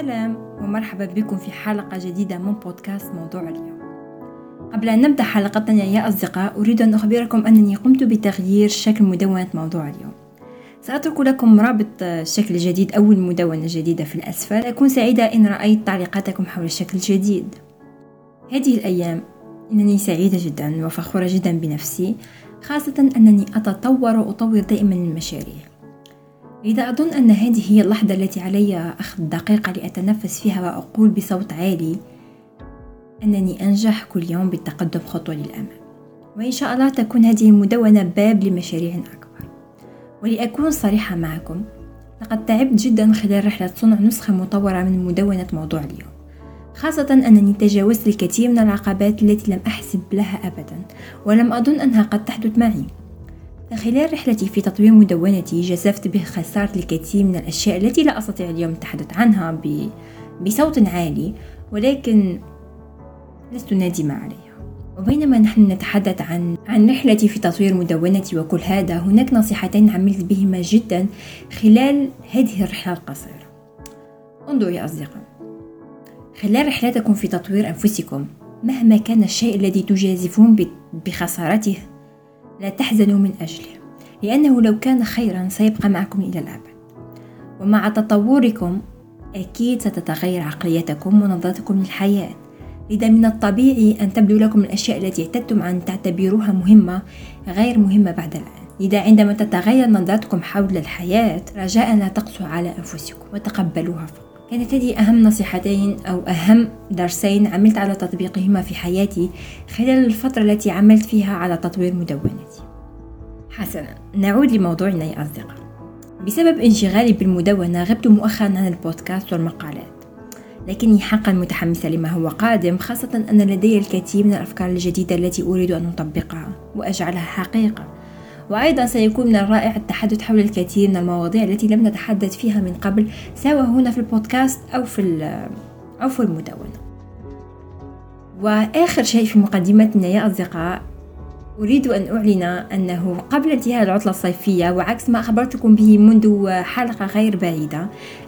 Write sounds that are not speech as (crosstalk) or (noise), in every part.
سلام ومرحبا بكم في حلقة جديدة من بودكاست موضوع اليوم. قبل أن نبدأ حلقتنا يا أصدقاء أريد أن أخبركم أنني قمت بتغيير شكل مدونة موضوع اليوم. سأترك لكم رابط الشكل الجديد أو المدونة الجديدة في الأسفل. أكون سعيدة إن رأيت تعليقاتكم حول الشكل الجديد. هذه الأيام إنني سعيدة جدا وفخورة جدا بنفسي خاصة أنني أتطور وأطور دائما المشاريع لذا أظن أن هذه هي اللحظة التي علي أخذ دقيقة لأتنفس فيها وأقول بصوت عالي أنني أنجح كل يوم بالتقدم خطوة للأمام. وإن شاء الله تكون هذه المدونة باب لمشاريع أكبر. ولأكون صريحة معكم لقد تعبت جدا خلال رحلة صنع نسخة مطورة من مدونة موضوع اليوم خاصة أنني تجاوزت الكثير من العقبات التي لم أحسب لها أبدا ولم أظن أنها قد تحدث معي. خلال رحلتي في تطوير مدونتي جزفت بخسارة الكثير من الأشياء التي لا أستطيع اليوم التحدث عنها بصوت عالي ولكن لست نادمة عليها. وبينما نحن نتحدث عن عن رحلتي في تطوير مدونتي وكل هذا هناك نصيحتين عملت بهما جدا خلال هذه الرحلة القصيرة. انظروا يا أصدقاء. خلال رحلتكم في تطوير أنفسكم مهما كان الشيء الذي تجازفون بخسارته لا تحزنوا من أجله لأنه لو كان خيرا سيبقى معكم إلى الأبد. ومع تطوركم أكيد ستتغير عقليتكم ونظرتكم للحياة. لذا من الطبيعي أن تبدو لكم الأشياء التي اعتدتم أن تعتبروها مهمة غير مهمة بعد الآن. لذا عندما تتغير نظرتكم حول الحياة رجاء لا تقسوا على أنفسكم وتقبلوها فقط. كانت هذه أهم نصيحتين أو أهم درسين عملت على تطبيقهما في حياتي خلال الفترة التي عملت فيها على تطوير مدونتي. حسنا نعود لموضوعنا يا أصدقاء بسبب انشغالي بالمدونة غبت مؤخرا عن البودكاست والمقالات. لكني حقا متحمسة لما هو قادم خاصة أن لدي الكثير من الأفكار الجديدة التي أريد أن أطبقها وأجعلها حقيقة. وأيضا سيكون من الرائع التحدث حول الكثير من المواضيع التي لم نتحدث فيها من قبل سواء هنا في البودكاست أو في أو في المدونة. وآخر شيء في مقدمتنا يا أصدقاء أريد أن أعلن أنه قبل انتهاء العطلة الصيفية وعكس ما أخبرتكم به منذ حلقة غير بعيدة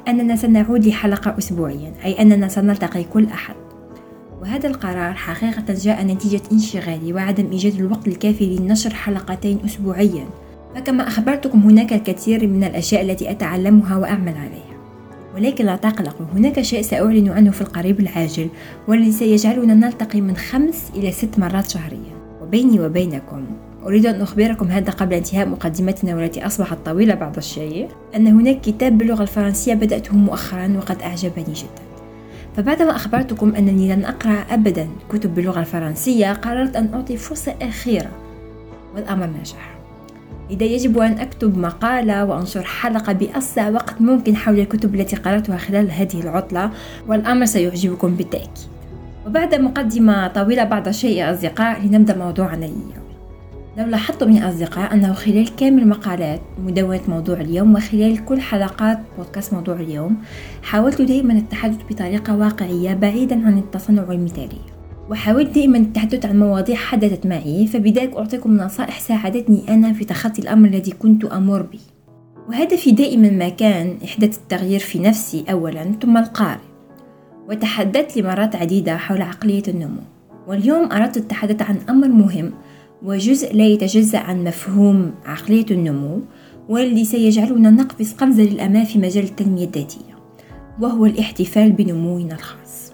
أننا سنعود لحلقة أسبوعيا أي أننا سنلتقي كل أحد. وهذا القرار حقيقة جاء نتيجة انشغالي وعدم إيجاد الوقت الكافي لنشر حلقتين أسبوعيا. فكما أخبرتكم هناك الكثير من الأشياء التي أتعلمها وأعمل عليها. ولكن لا تقلقوا هناك شيء سأعلن عنه في القريب العاجل والذي سيجعلنا نلتقي من خمس إلى ست مرات شهريا. وبيني وبينكم أريد أن أخبركم هذا قبل انتهاء مقدمتنا والتي أصبحت طويلة بعض الشيء أن هناك كتاب باللغة الفرنسية بدأته مؤخرا وقد أعجبني جدا. فبعدما أخبرتكم أنني لن أقرأ أبدا كتب باللغة الفرنسية قررت أن أعطي فرصة أخيرة والأمر نجح. إذا يجب أن أكتب مقالة وأنشر حلقة بأسرع وقت ممكن حول الكتب التي قرأتها خلال هذه العطلة والأمر سيعجبكم بالتأكيد. وبعد مقدمة طويلة بعض الشيء يا أصدقاء لنبدأ موضوعنا اليوم. لو لاحظتم يا أصدقاء أنه خلال كامل مقالات مدونة موضوع اليوم وخلال كل حلقات بودكاست موضوع اليوم حاولت دائما التحدث بطريقة واقعية بعيدا عن التصنع والمثالية وحاولت دائما التحدث عن مواضيع حدثت معي فبذلك أعطيكم نصائح ساعدتني أنا في تخطي الأمر الذي كنت أمر به. وهدفي دائما ما كان إحداث التغيير في نفسي أولا ثم القارئ وتحدثت لمرات عديدة حول عقلية النمو. واليوم أردت التحدث عن أمر مهم وجزء لا يتجزأ عن مفهوم عقلية النمو والذي سيجعلنا نقفز قفزة للأمام في مجال التنمية الذاتية وهو الاحتفال بنمونا الخاص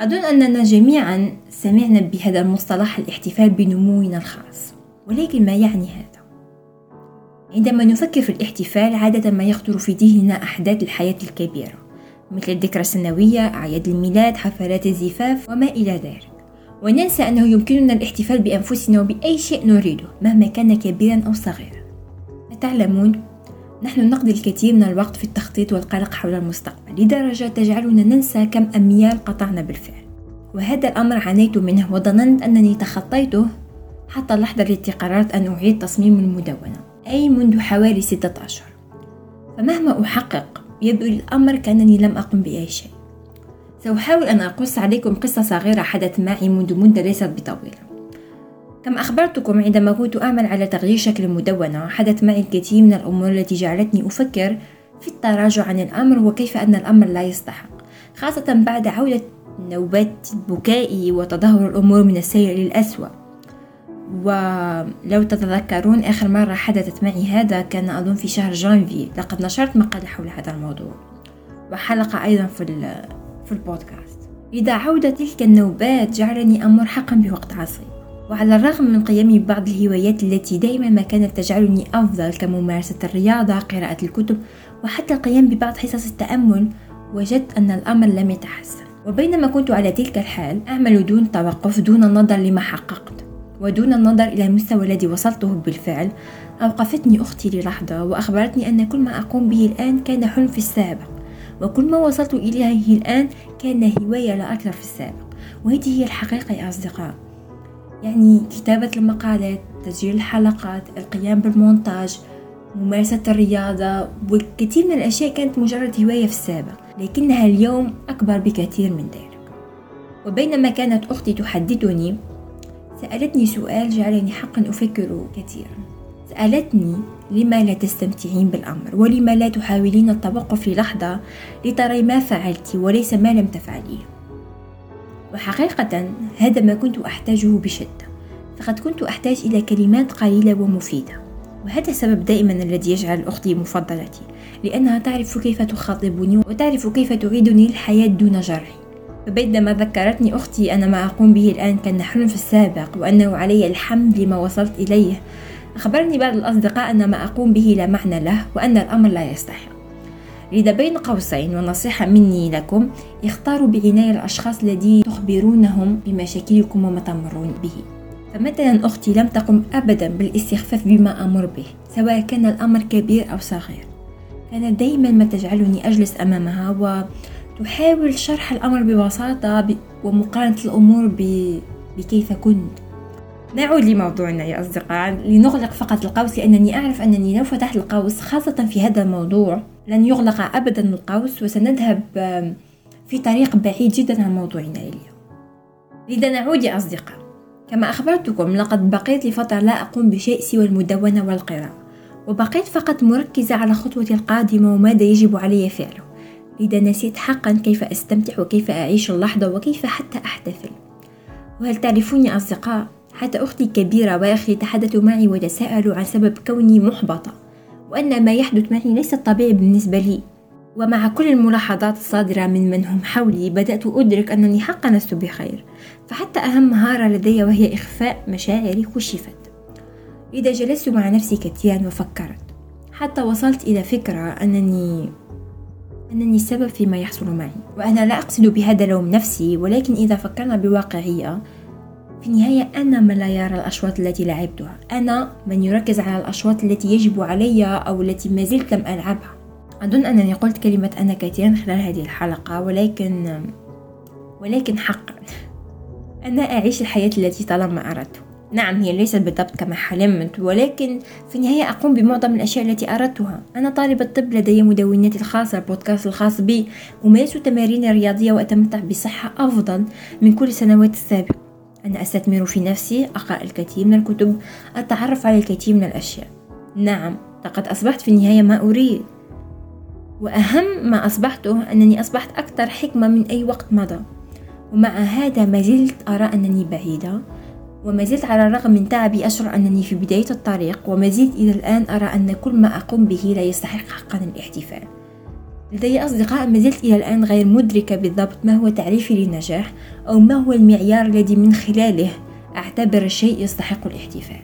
أظن أننا جميعا سمعنا بهذا المصطلح الاحتفال بنمونا الخاص ولكن ما يعني هذا؟ عندما نفكر في الاحتفال عادة ما يخطر في ذهننا أحداث الحياة الكبيرة مثل الذكرى السنوية أعياد الميلاد حفلات الزفاف وما إلى ذلك وننسى أنه يمكننا الاحتفال بأنفسنا وبأي شيء نريده مهما كان كبيرا أو صغيرا. تعلمون نحن نقضي الكثير من الوقت في التخطيط والقلق حول المستقبل لدرجة تجعلنا ننسى كم أميال قطعنا بالفعل. وهذا الأمر عانيت منه وظننت أنني تخطيته حتى اللحظة التي قررت أن أعيد تصميم المدونة أي منذ حوالي ستة أشهر. فمهما أحقق يبدو الأمر كأنني لم أقم بأي شيء. سأحاول أن أقص عليكم قصة صغيرة حدث معي منذ مدة ليست بطويلة. كما أخبرتكم عندما كنت أعمل على تغيير شكل المدونة حدث معي الكثير من الأمور التي جعلتني أفكر في التراجع عن الأمر وكيف أن الأمر لا يستحق خاصة بعد عودة نوبات بكائي وتدهور الأمور من السيء للأسوأ. ولو تتذكرون آخر مرة حدثت معي هذا كان أظن في شهر جانفي لقد نشرت مقالة حول هذا الموضوع. وحلقة أيضا في, في البودكاست. إذا عودة تلك النوبات جعلني أمر حقا بوقت عصيب. وعلى الرغم من قيامي ببعض الهوايات التي دائما ما كانت تجعلني أفضل كممارسة الرياضة قراءة الكتب وحتى القيام ببعض حصص التأمل وجدت أن الأمر لم يتحسن. وبينما كنت على تلك الحال أعمل دون توقف دون النظر لما حققت. ودون النظر إلى المستوى الذي وصلته بالفعل أوقفتني أختي للحظة وأخبرتني أن كل ما أقوم به الآن كان حلم في السابق. وكل ما وصلت إليه الآن كان هواية لا أكثر في السابق وهذه هي الحقيقة يا أصدقاء. يعني كتابة المقالات تسجيل الحلقات القيام بالمونتاج ممارسة الرياضة والكثير من الأشياء كانت مجرد هواية في السابق لكنها اليوم أكبر بكثير من ذلك. وبينما كانت أختي تحدثني سألتني سؤال جعلني حقا أفكر كثيرا. سألتني لما لا تستمتعين بالأمر ولما لا تحاولين التوقف للحظة لتري ما فعلت وليس ما لم تفعليه. وحقيقة هذا ما كنت أحتاجه بشدة. فقد كنت أحتاج إلى كلمات قليلة ومفيدة. وهذا السبب دائما الذي يجعل أختي مفضلتي لأنها تعرف كيف تخاطبني وتعرف كيف تعيدني الحياة دون جرح. فبينما ذكرتني أختي أن ما أقوم به الآن كان حلم في السابق وأنه علي الحمد لما وصلت إليه. أخبرني بعض الأصدقاء أن ما أقوم به لا معنى له وأن الأمر لا يستحق. لذا بين قوسين ونصيحة مني لكم اختاروا بعناية الأشخاص الذين تخبرونهم بمشاكلكم وما تمرون به. فمثلا أختي لم تقم أبدا بالاستخفاف بما أمر به سواء كان الأمر كبير أو صغير. كانت دائما ما تجعلني أجلس أمامها وتحاول شرح الأمر ببساطة ومقارنة الأمور بكيف كنت. نعود لموضوعنا يا أصدقاء لنغلق فقط القوس لأنني أعرف أنني لو فتحت القوس خاصة في هذا الموضوع. لن يغلق أبدا القوس وسنذهب في طريق بعيد جدا عن موضوعنا اليوم. لذا نعود يا أصدقاء. كما أخبرتكم لقد بقيت لفترة لا أقوم بشيء سوى المدونة والقراءة وبقيت فقط مركزة على خطوتي القادمة وماذا يجب علي فعله. لذا نسيت حقا كيف أستمتع وكيف أعيش اللحظة وكيف حتى أحتفل. وهل تعرفون يا أصدقاء حتى أختي الكبيرة وأخي تحدثوا معي وتساءلوا عن سبب كوني محبطة وأن ما يحدث معي ليس طبيعي بالنسبة لي. ومع كل الملاحظات الصادرة من من هم حولي بدأت أدرك أنني حقا لست بخير. فحتى أهم مهارة لدي وهي إخفاء مشاعري كشفت. إذا جلست مع نفسي كثيرا وفكرت حتى وصلت إلى فكرة أنني أنني السبب فيما يحصل معي. وأنا لا أقصد بهذا لوم نفسي ولكن إذا فكرنا بواقعية في النهاية أنا من لا يرى الأشواط التي لعبتها. أنا من يركز على الأشواط التي يجب علي أو التي ما زلت لم ألعبها. أظن أنني قلت كلمة أنا كثيرا خلال هذه الحلقة ولكن ولكن حقا. أنا أعيش الحياة التي طالما أردت. نعم هي ليست بالضبط كما حلمت ولكن في النهاية أقوم بمعظم الأشياء التي أردتها. أنا طالبة طب لدي مدوناتي الخاصة البودكاست الخاص بي أمارس تمارين رياضية وأتمتع بصحة أفضل من كل السنوات السابقة. أنا أستثمر في نفسي أقرأ الكثير من الكتب أتعرف على الكثير من الأشياء. نعم لقد أصبحت في النهاية ما أريد. وأهم ما أصبحته أنني أصبحت أكثر حكمة من أي وقت مضى. ومع هذا ما زلت أرى أنني بعيدة وما زلت على الرغم من تعبي أشعر أنني في بداية الطريق وما زلت إلى الآن أرى أن كل ما أقوم به لا يستحق حقا الاحتفال. لدي أصدقاء ما زلت إلى الآن غير مدركة بالضبط ما هو تعريفي للنجاح أو ما هو المعيار الذي من خلاله أعتبر الشيء يستحق الاحتفال.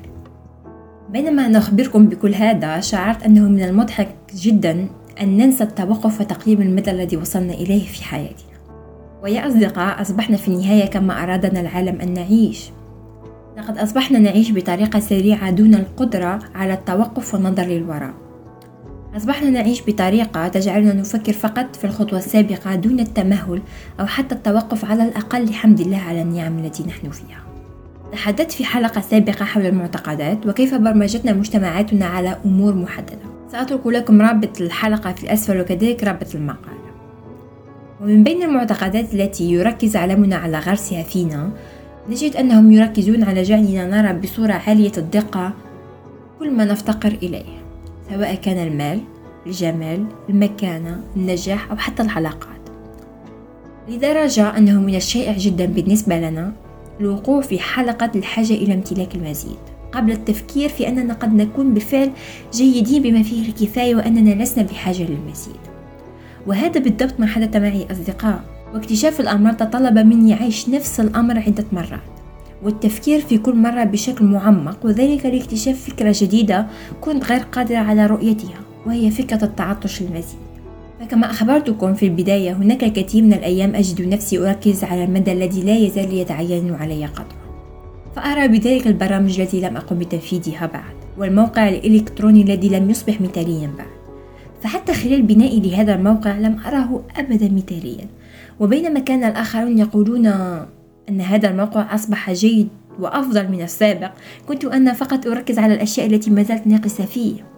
بينما أنا أخبركم بكل هذا شعرت أنه من المضحك جدا أن ننسى التوقف وتقييم المدى الذي وصلنا إليه في حياتنا. ويا أصدقاء أصبحنا في النهاية كما أرادنا العالم أن نعيش. لقد أصبحنا نعيش بطريقة سريعة دون القدرة على التوقف والنظر للوراء. أصبحنا نعيش بطريقة تجعلنا نفكر فقط في الخطوة السابقة دون التمهل أو حتى التوقف على الأقل الحمد لله على النعم التي نحن فيها. تحدثت في حلقة سابقة حول المعتقدات وكيف برمجتنا مجتمعاتنا على أمور محددة. سأترك لكم رابط الحلقة في الأسفل وكذلك رابط المقال. ومن بين المعتقدات التي يركز عالمنا على غرسها فينا نجد أنهم يركزون على جعلنا نرى بصورة عالية الدقة كل ما نفتقر إليه. سواء كان المال الجمال المكانة النجاح أو حتى العلاقات. لدرجة أنه من الشائع جدا بالنسبة لنا الوقوع في حلقة الحاجة إلى امتلاك المزيد. قبل التفكير في أننا قد نكون بالفعل جيدين بما فيه الكفاية وأننا لسنا بحاجة للمزيد. وهذا بالضبط ما حدث معي أصدقاء. واكتشاف الأمر تطلب مني عيش نفس الأمر عدة مرات. والتفكير في كل مرة بشكل معمق وذلك لاكتشاف فكرة جديدة كنت غير قادرة على رؤيتها وهي فكرة التعطش للمزيد فكما أخبرتكم في البداية هناك الكثير من الأيام أجد نفسي أركز على المدى الذي لا يزال يتعين علي قطعه فأرى بذلك البرامج التي لم أقم بتنفيذها بعد والموقع الإلكتروني الذي لم يصبح مثاليا بعد. فحتى خلال بنائي لهذا الموقع لم أره أبدا مثاليا. وبينما كان الآخرون يقولون أن هذا الموقع أصبح جيد وأفضل من السابق. كنت أنا فقط أركز على الأشياء التي ما زالت ناقصة فيه.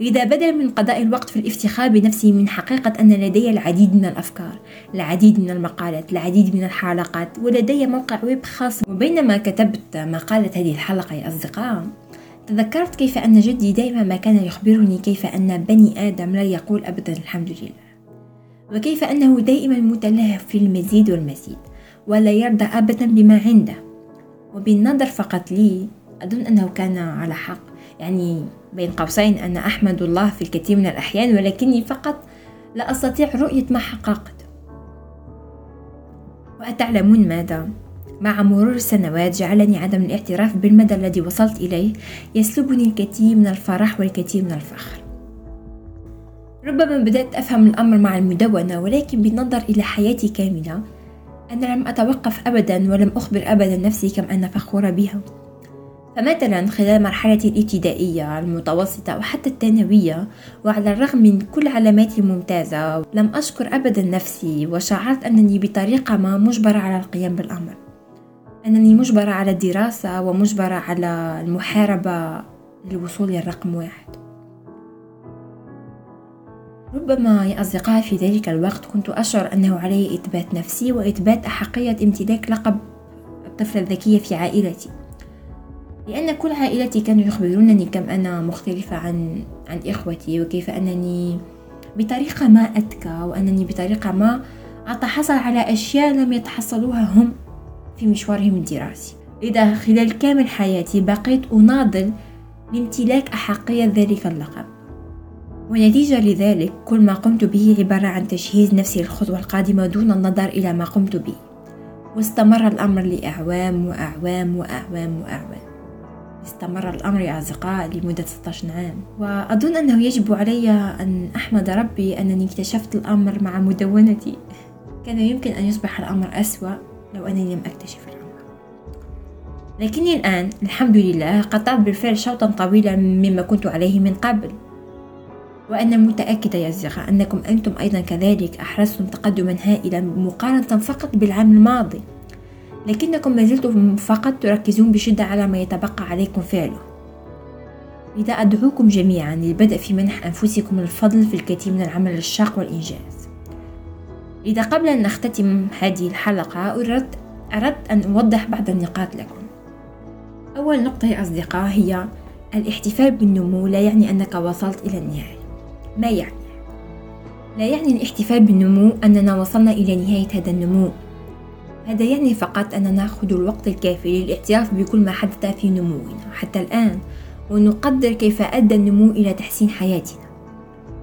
لذا بدلا من قضاء الوقت في الافتخار بنفسي من حقيقة أن لدي العديد من الأفكار العديد من المقالات العديد من الحلقات ولدي موقع ويب خاص. وبينما كتبت مقالة هذه الحلقة يا أصدقاء تذكرت كيف أن جدي دائما ما كان يخبرني كيف أن بني آدم لا يقول أبدا الحمد لله. وكيف أنه دائما متلهف في المزيد والمزيد. ولا يرضى أبدا بما عنده. وبالنظر فقط لي أظن أنه كان على حق. يعني بين قوسين أنا أحمد الله في الكثير من الأحيان ولكني فقط لا أستطيع رؤية ما حققته. وأتعلمون ماذا؟ مع مرور السنوات جعلني عدم الاعتراف بالمدى الذي وصلت إليه. يسلبني الكثير من الفرح والكثير من الفخر. ربما بدأت أفهم الأمر مع المدونة ولكن بالنظر إلى حياتي كاملة أنا لم أتوقف أبدا ولم أخبر أبدا نفسي كم أنا فخورة بها. فمثلا خلال مرحلتي الابتدائية المتوسطة وحتى الثانوية وعلى الرغم من كل علاماتي الممتازة لم أشكر أبدا نفسي وشعرت أنني بطريقة ما مجبرة على القيام بالأمر. أنني مجبرة على الدراسة ومجبرة على المحاربة للوصول للرقم واحد. ربما يا أصدقائي في ذلك الوقت كنت أشعر أنه علي إثبات نفسي وإثبات أحقية امتلاك لقب الطفلة الذكية في عائلتي. لأن كل عائلتي كانوا يخبرونني كم أنا مختلفة عن عن إخوتي وكيف أنني بطريقة ما أذكى وأنني بطريقة ما أتحصل على أشياء لم يتحصلوها هم في مشوارهم الدراسي. لذا خلال كامل حياتي بقيت أناضل لامتلاك أحقية ذلك اللقب. ونتيجة لذلك كل ما قمت به عبارة عن تجهيز نفسي للخطوة القادمة دون النظر إلى ما قمت به. واستمر الأمر لأعوام وأعوام وأعوام وأعوام. استمر الأمر يا أصدقاء لمدة 16 عام. وأظن أنه يجب علي أن أحمد ربي أنني اكتشفت الأمر مع مدونتي. كان يمكن أن يصبح الأمر أسوأ لو أنني لم أكتشف الأمر. لكني الآن الحمد لله قطعت بالفعل شوطا طويلا مما كنت عليه من قبل. وأنا متأكدة يا أصدقاء أنكم أنتم أيضا كذلك أحرزتم تقدما هائلا مقارنة فقط بالعام الماضي. لكنكم ما زلتم فقط تركزون بشدة على ما يتبقى عليكم فعله. لذا أدعوكم جميعا للبدء في منح أنفسكم الفضل في الكثير من العمل الشاق والإنجاز. إذا قبل أن نختتم هذه الحلقة أردت, أردت أن أوضح بعض النقاط لكم. أول نقطة يا أصدقاء هي الاحتفال بالنمو لا يعني أنك وصلت إلى النهاية. ما يعني؟ لا يعني الاحتفال بالنمو أننا وصلنا إلى نهاية هذا النمو. هذا يعني فقط أننا نأخذ الوقت الكافي للاعتراف بكل ما حدث في نمونا حتى الآن ونقدر كيف أدى النمو إلى تحسين حياتنا.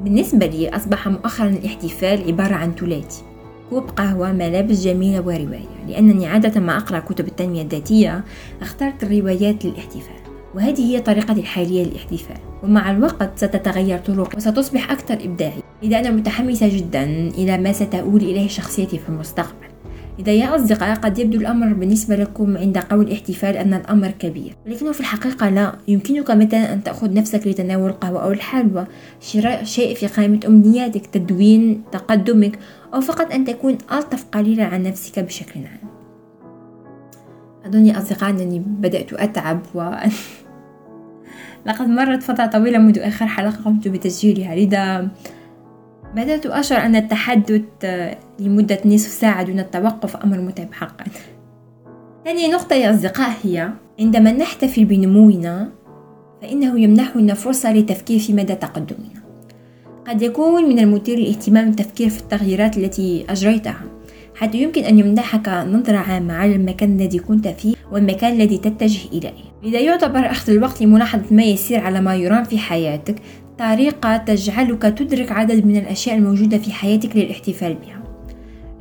بالنسبة لي أصبح مؤخرا الاحتفال عبارة عن ثلاثي كوب قهوة ملابس جميلة ورواية. لأنني عادة ما أقرأ كتب التنمية الذاتية اخترت الروايات للاحتفال. وهذه هي طريقتي الحالية للاحتفال. ومع الوقت ستتغير طرق وستصبح أكثر إبداعي لذا أنا متحمسة جدا إلى ما ستؤول إليه شخصيتي في المستقبل. إذا يا أصدقاء قد يبدو الأمر بالنسبة لكم عند قول احتفال أن الأمر كبير. ولكنه في الحقيقة لا. يمكنك مثلا أن تأخذ نفسك لتناول القهوة أو الحلوى؟ شراء شيء في قائمة أمنياتك تدوين تقدمك أو فقط أن تكون ألطف قليلا عن نفسك بشكل عام. أظن يا أصدقاء أنني بدأت أتعب و (laughs) لقد مرت فترة طويلة منذ آخر حلقة قمت بتسجيلها لذا بدأت أشعر أن التحدث لمدة نصف ساعة دون التوقف أمر متعب حقا. ثاني نقطة يا أصدقاء هي عندما نحتفل بنمونا فإنه يمنحنا فرصة للتفكير في مدى تقدمنا. قد يكون من المثير للاهتمام التفكير في التغييرات التي أجريتها حتى يمكن أن يمنحك نظرة عامة على المكان الذي كنت فيه والمكان الذي تتجه إليه. لذا يعتبر أخذ الوقت لملاحظة ما يسير على ما يرام في حياتك طريقة تجعلك تدرك عدد من الأشياء الموجودة في حياتك للاحتفال بها.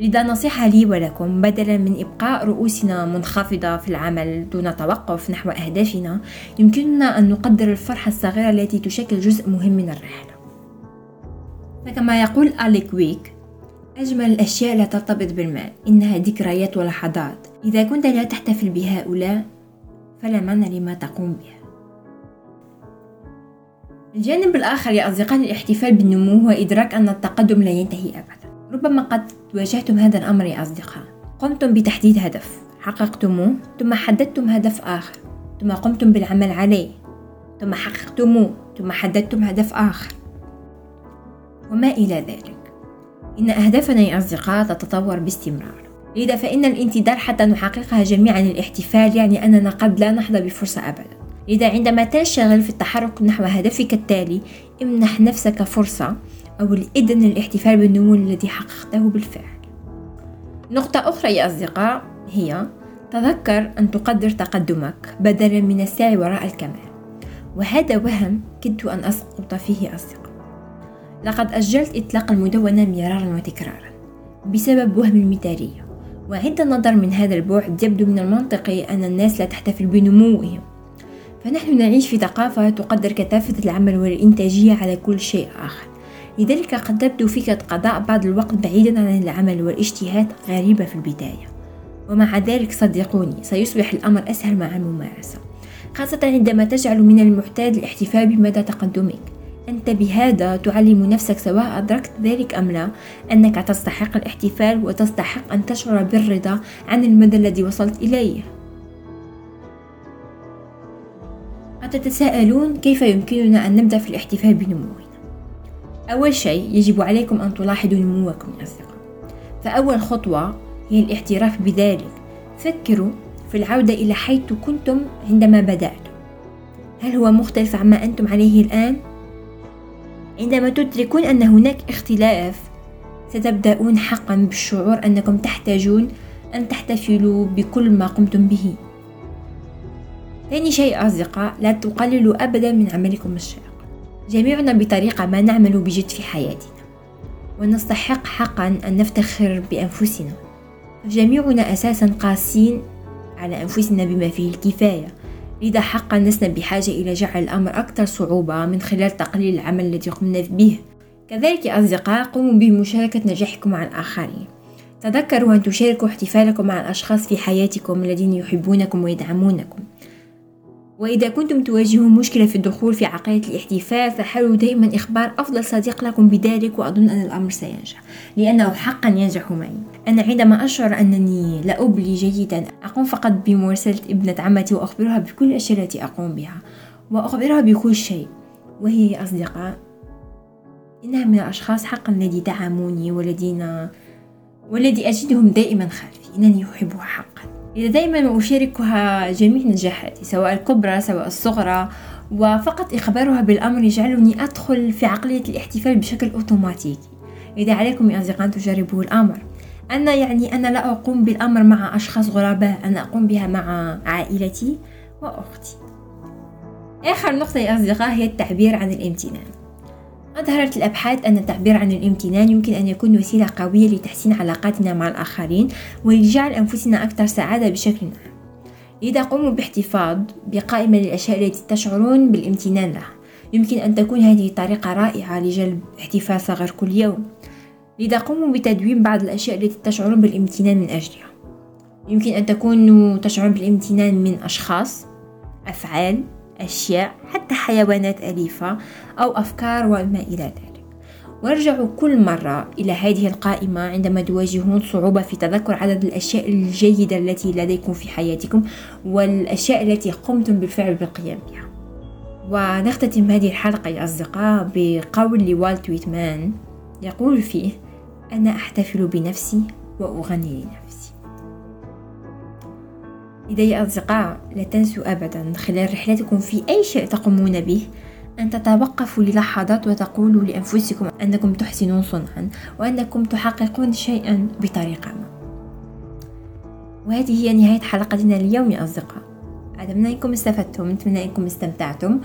لذا نصيحة لي ولكم بدلا من إبقاء رؤوسنا منخفضة في العمل دون توقف نحو أهدافنا يمكننا أن نقدر الفرحة الصغيرة التي تشكل جزء مهم من الرحلة. فكما يقول أليك ويك أجمل الأشياء لا ترتبط بالمال إنها ذكريات ولحظات. إذا كنت لا تحتفل بهؤلاء فلا معنى لما تقوم به. الجانب الآخر يا أصدقاء الاحتفال بالنمو هو إدراك أن التقدم لا ينتهي أبدا. ربما قد واجهتم هذا الأمر يا أصدقاء. قمتم بتحديد هدف. حققتموه. ثم حددتم هدف آخر. ثم قمتم بالعمل عليه. ثم حققتموه. ثم حددتم هدف آخر. وما إلى ذلك. إن أهدافنا يا أصدقاء تتطور باستمرار. لذا فإن الانتظار حتى نحققها جميعا الاحتفال يعني أننا قد لا نحظى بفرصة أبدا. لذا عندما تنشغل في التحرك نحو هدفك التالي امنح نفسك فرصة أو الإذن للاحتفال بالنمو الذي حققته بالفعل. نقطة أخرى يا أصدقاء هي تذكر أن تقدر تقدمك بدلا من السعي وراء الكمال وهذا وهم كدت أن أسقط فيه أصدقاء. لقد أجلت إطلاق المدونة مرارا وتكرارا بسبب وهم المثالية وعند النظر من هذا البعد يبدو من المنطقي أن الناس لا تحتفل بنموهم. فنحن نعيش في ثقافة تقدر كثافة العمل والإنتاجية على كل شيء آخر. لذلك قد تبدو فكرة قضاء بعض الوقت بعيدا عن العمل والاجتهاد غريبة في البداية. ومع ذلك صدقوني سيصبح الأمر أسهل مع الممارسة خاصة عندما تجعل من المعتاد الاحتفال بمدى تقدمك. أنت بهذا تعلم نفسك سواء أدركت ذلك أم لا؟ أنك تستحق الاحتفال وتستحق أن تشعر بالرضا عن المدى الذي وصلت إليه. قد تتساءلون كيف يمكننا أن نبدأ في الاحتفال بنمونا؟ أول شيء يجب عليكم أن تلاحظوا نموكم يا أصدقاء. فأول خطوة هي الاعتراف بذلك. فكروا في العودة إلى حيث كنتم عندما بدأتم. هل هو مختلف عما أنتم عليه الآن؟ عندما تدركون أن هناك اختلاف ستبدأون حقا بالشعور أنكم تحتاجون أن تحتفلوا بكل ما قمتم به. ثاني شيء أصدقاء لا تقللوا أبدا من عملكم الشاق جميعنا بطريقة ما نعمل بجد في حياتنا. ونستحق حقا أن نفتخر بأنفسنا. جميعنا أساسا قاسين على أنفسنا بما فيه الكفاية. لذا حقا لسنا بحاجة إلى جعل الأمر أكثر صعوبة من خلال تقليل العمل الذي قمنا به. كذلك يا أصدقاء قوموا بمشاركة نجاحكم مع الآخرين. تذكروا أن تشاركوا احتفالكم مع الأشخاص في حياتكم الذين يحبونكم ويدعمونكم. وإذا كنتم تواجهون مشكلة في الدخول في عقلية الاحتفال فحاولوا دائما إخبار أفضل صديق لكم بذلك وأظن أن الأمر سينجح لأنه حقا ينجح معي. أنا عندما أشعر أنني لا أبلي جيدا أقوم فقط بمراسلة ابنة عمتي وأخبرها بكل الأشياء التي أقوم بها وأخبرها بكل شيء وهي أصدقاء إنها من الأشخاص حقا الذي دعموني والذين والذي أجدهم دائما خلفي إنني أحبها حقا. إذا دائما أشاركها جميع نجاحاتي سواء الكبرى سواء الصغرى وفقط إخبارها بالأمر يجعلني أدخل في عقلية الاحتفال بشكل أوتوماتيكي. إذا عليكم يا أصدقاء تجربوا الأمر. أنا يعني أنا لا أقوم بالأمر مع أشخاص غرباء أنا أقوم بها مع عائلتي وأختي. آخر نقطة يا أصدقاء هي التعبير عن الامتنان. أظهرت الأبحاث أن التعبير عن الامتنان يمكن أن يكون وسيلة قوية لتحسين علاقاتنا مع الآخرين ولجعل أنفسنا أكثر سعادة بشكل عام إذا قوموا باحتفاظ بقائمة للأشياء التي تشعرون بالامتنان لها يمكن أن تكون هذه طريقة رائعة لجلب احتفال صغير كل يوم. لذا قوموا بتدوين بعض الأشياء التي تشعرون بالامتنان من أجلها يمكن أن تكونوا تشعرون بالامتنان من أشخاص أفعال أشياء حتى حيوانات أليفة أو أفكار وما إلى ذلك. وارجعوا كل مرة إلى هذه القائمة عندما تواجهون صعوبة في تذكر عدد الأشياء الجيدة التي لديكم في حياتكم والأشياء التي قمتم بالفعل بالقيام بها. ونختتم هذه الحلقة يا أصدقاء بقول لوالت ويتمان يقول فيه أنا أحتفل بنفسي وأغني لنفسي. إذا يا أصدقاء لا تنسوا أبدا خلال رحلتكم في أي شيء تقومون به أن تتوقفوا للحظات وتقولوا لأنفسكم أنكم تحسنون صنعا وأنكم تحققون شيئا بطريقة ما. وهذه هي نهاية حلقتنا اليوم يا أصدقاء. أتمنى أنكم استفدتم أتمنى أنكم استمتعتم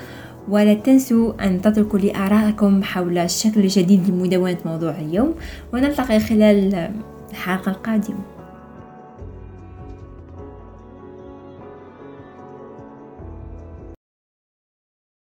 ولا تنسوا أن تتركوا لي آراءكم حول الشكل الجديد لمدونة موضوع اليوم ونلتقي خلال الحلقة القادمة.